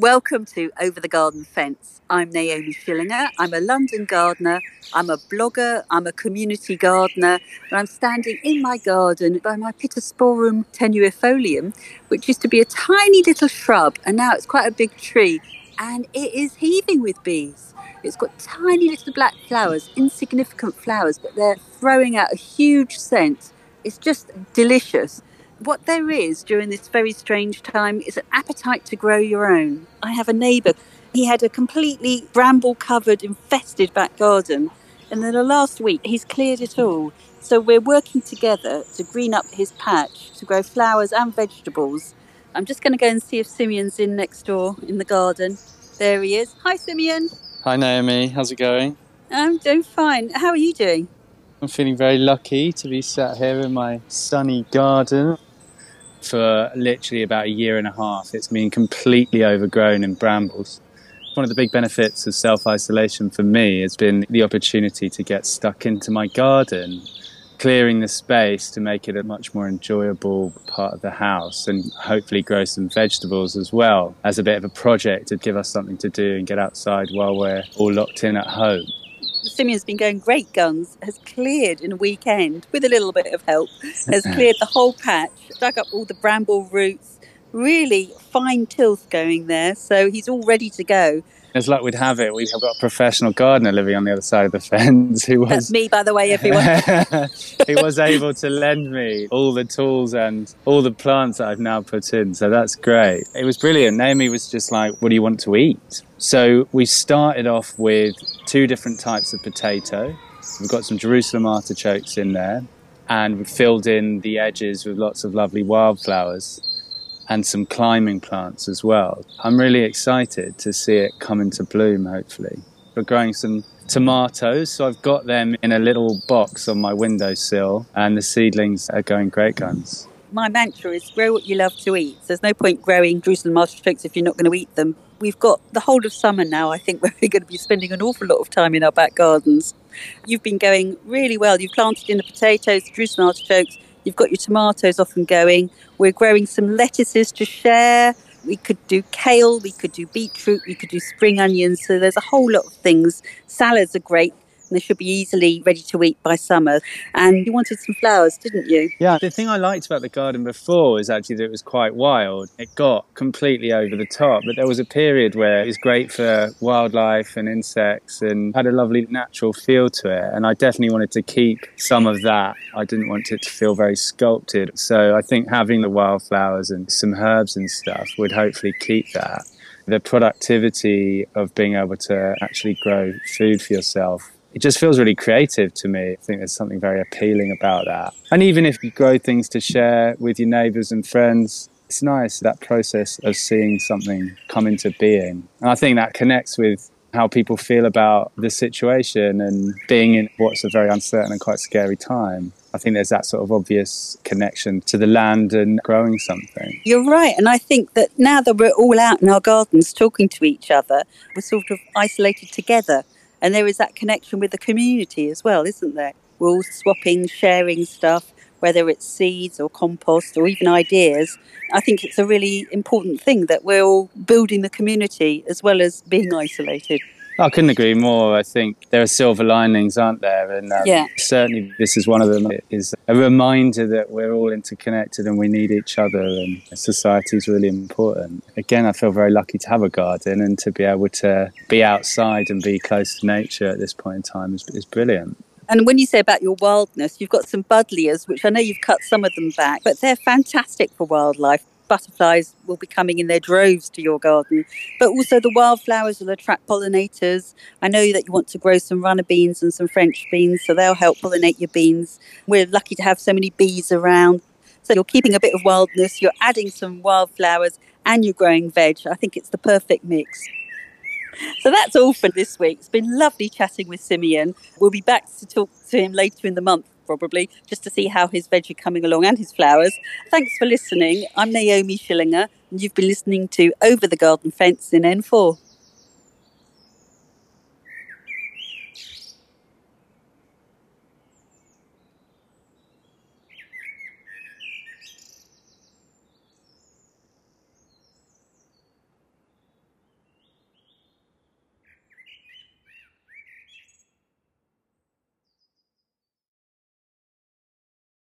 Welcome to Over the Garden Fence. I'm Naomi Schillinger. I'm a London gardener. I'm a blogger. I'm a community gardener. And I'm standing in my garden by my Pittosporum tenuifolium, which used to be a tiny little shrub. And now it's quite a big tree. And it is heaving with bees. It's got tiny little black flowers, insignificant flowers, but they're throwing out a huge scent. It's just delicious what there is during this very strange time is an appetite to grow your own. I have a neighbour, he had a completely bramble covered, infested back garden. And then the last week, he's cleared it all. So we're working together to green up his patch, to grow flowers and vegetables. I'm just going to go and see if Simeon's in next door in the garden. There he is. Hi, Simeon. Hi, Naomi. How's it going? I'm doing fine. How are you doing? I'm feeling very lucky to be sat here in my sunny garden for literally about a year and a half. It's been completely overgrown in brambles. One of the big benefits of self isolation for me has been the opportunity to get stuck into my garden, clearing the space to make it a much more enjoyable part of the house and hopefully grow some vegetables as well as a bit of a project to give us something to do and get outside while we're all locked in at home. Simeon's been going great guns, has cleared in a weekend with a little bit of help, has cleared the whole patch, dug up all the bramble roots, really fine tilth going there. So he's all ready to go. As luck would have it, we've got a professional gardener living on the other side of the fence who was. That's me, by the way, everyone. he was able to lend me all the tools and all the plants that I've now put in. So that's great. It was brilliant. Naomi was just like, What do you want to eat? So we started off with two different types of potato. We've got some Jerusalem artichokes in there, and we filled in the edges with lots of lovely wildflowers and some climbing plants as well. I'm really excited to see it come into bloom, hopefully. We're growing some tomatoes, so I've got them in a little box on my windowsill, and the seedlings are going great guns. My mantra is grow what you love to eat. There's no point growing Jerusalem artichokes if you're not going to eat them. We've got the whole of summer now, I think, where we're going to be spending an awful lot of time in our back gardens. You've been going really well. You've planted in the potatoes, Jerusalem artichokes, You've got your tomatoes off and going. We're growing some lettuces to share. We could do kale, we could do beetroot, we could do spring onions. So there's a whole lot of things. Salads are great and they should be easily ready to eat by summer. And you wanted some flowers, didn't you? Yeah, the thing I liked about the garden before is actually that it was quite wild. It got completely over the top, but there was a period where it was great for wildlife and insects and had a lovely natural feel to it. And I definitely wanted to keep some of that. I didn't want it to feel very sculpted. So I think having the wildflowers and some herbs and stuff would hopefully keep that the productivity of being able to actually grow food for yourself it just feels really creative to me. I think there's something very appealing about that. And even if you grow things to share with your neighbors and friends, it's nice that process of seeing something come into being. And I think that connects with how people feel about the situation and being in what's a very uncertain and quite scary time. I think there's that sort of obvious connection to the land and growing something. You're right. And I think that now that we're all out in our gardens talking to each other, we're sort of isolated together. And there is that connection with the community as well, isn't there? We're all swapping, sharing stuff, whether it's seeds or compost or even ideas. I think it's a really important thing that we're all building the community as well as being isolated. I couldn't agree more. I think there are silver linings, aren't there? And um, yeah. certainly this is one of them. It is a reminder that we're all interconnected and we need each other, and society is really important. Again, I feel very lucky to have a garden and to be able to be outside and be close to nature at this point in time is, is brilliant. And when you say about your wildness, you've got some buddleias, which I know you've cut some of them back, but they're fantastic for wildlife butterflies will be coming in their droves to your garden. But also the wildflowers will attract pollinators. I know that you want to grow some runner beans and some French beans, so they'll help pollinate your beans. We're lucky to have so many bees around. So you're keeping a bit of wildness, you're adding some wildflowers, and you're growing veg. I think it's the perfect mix. So that's all for this week. It's been lovely chatting with Simeon. We'll be back to talk to him later in the month probably, just to see how his veg are coming along and his flowers. Thanks for listening. I'm Naomi Schillinger, and you've been listening to Over the Garden Fence in N4.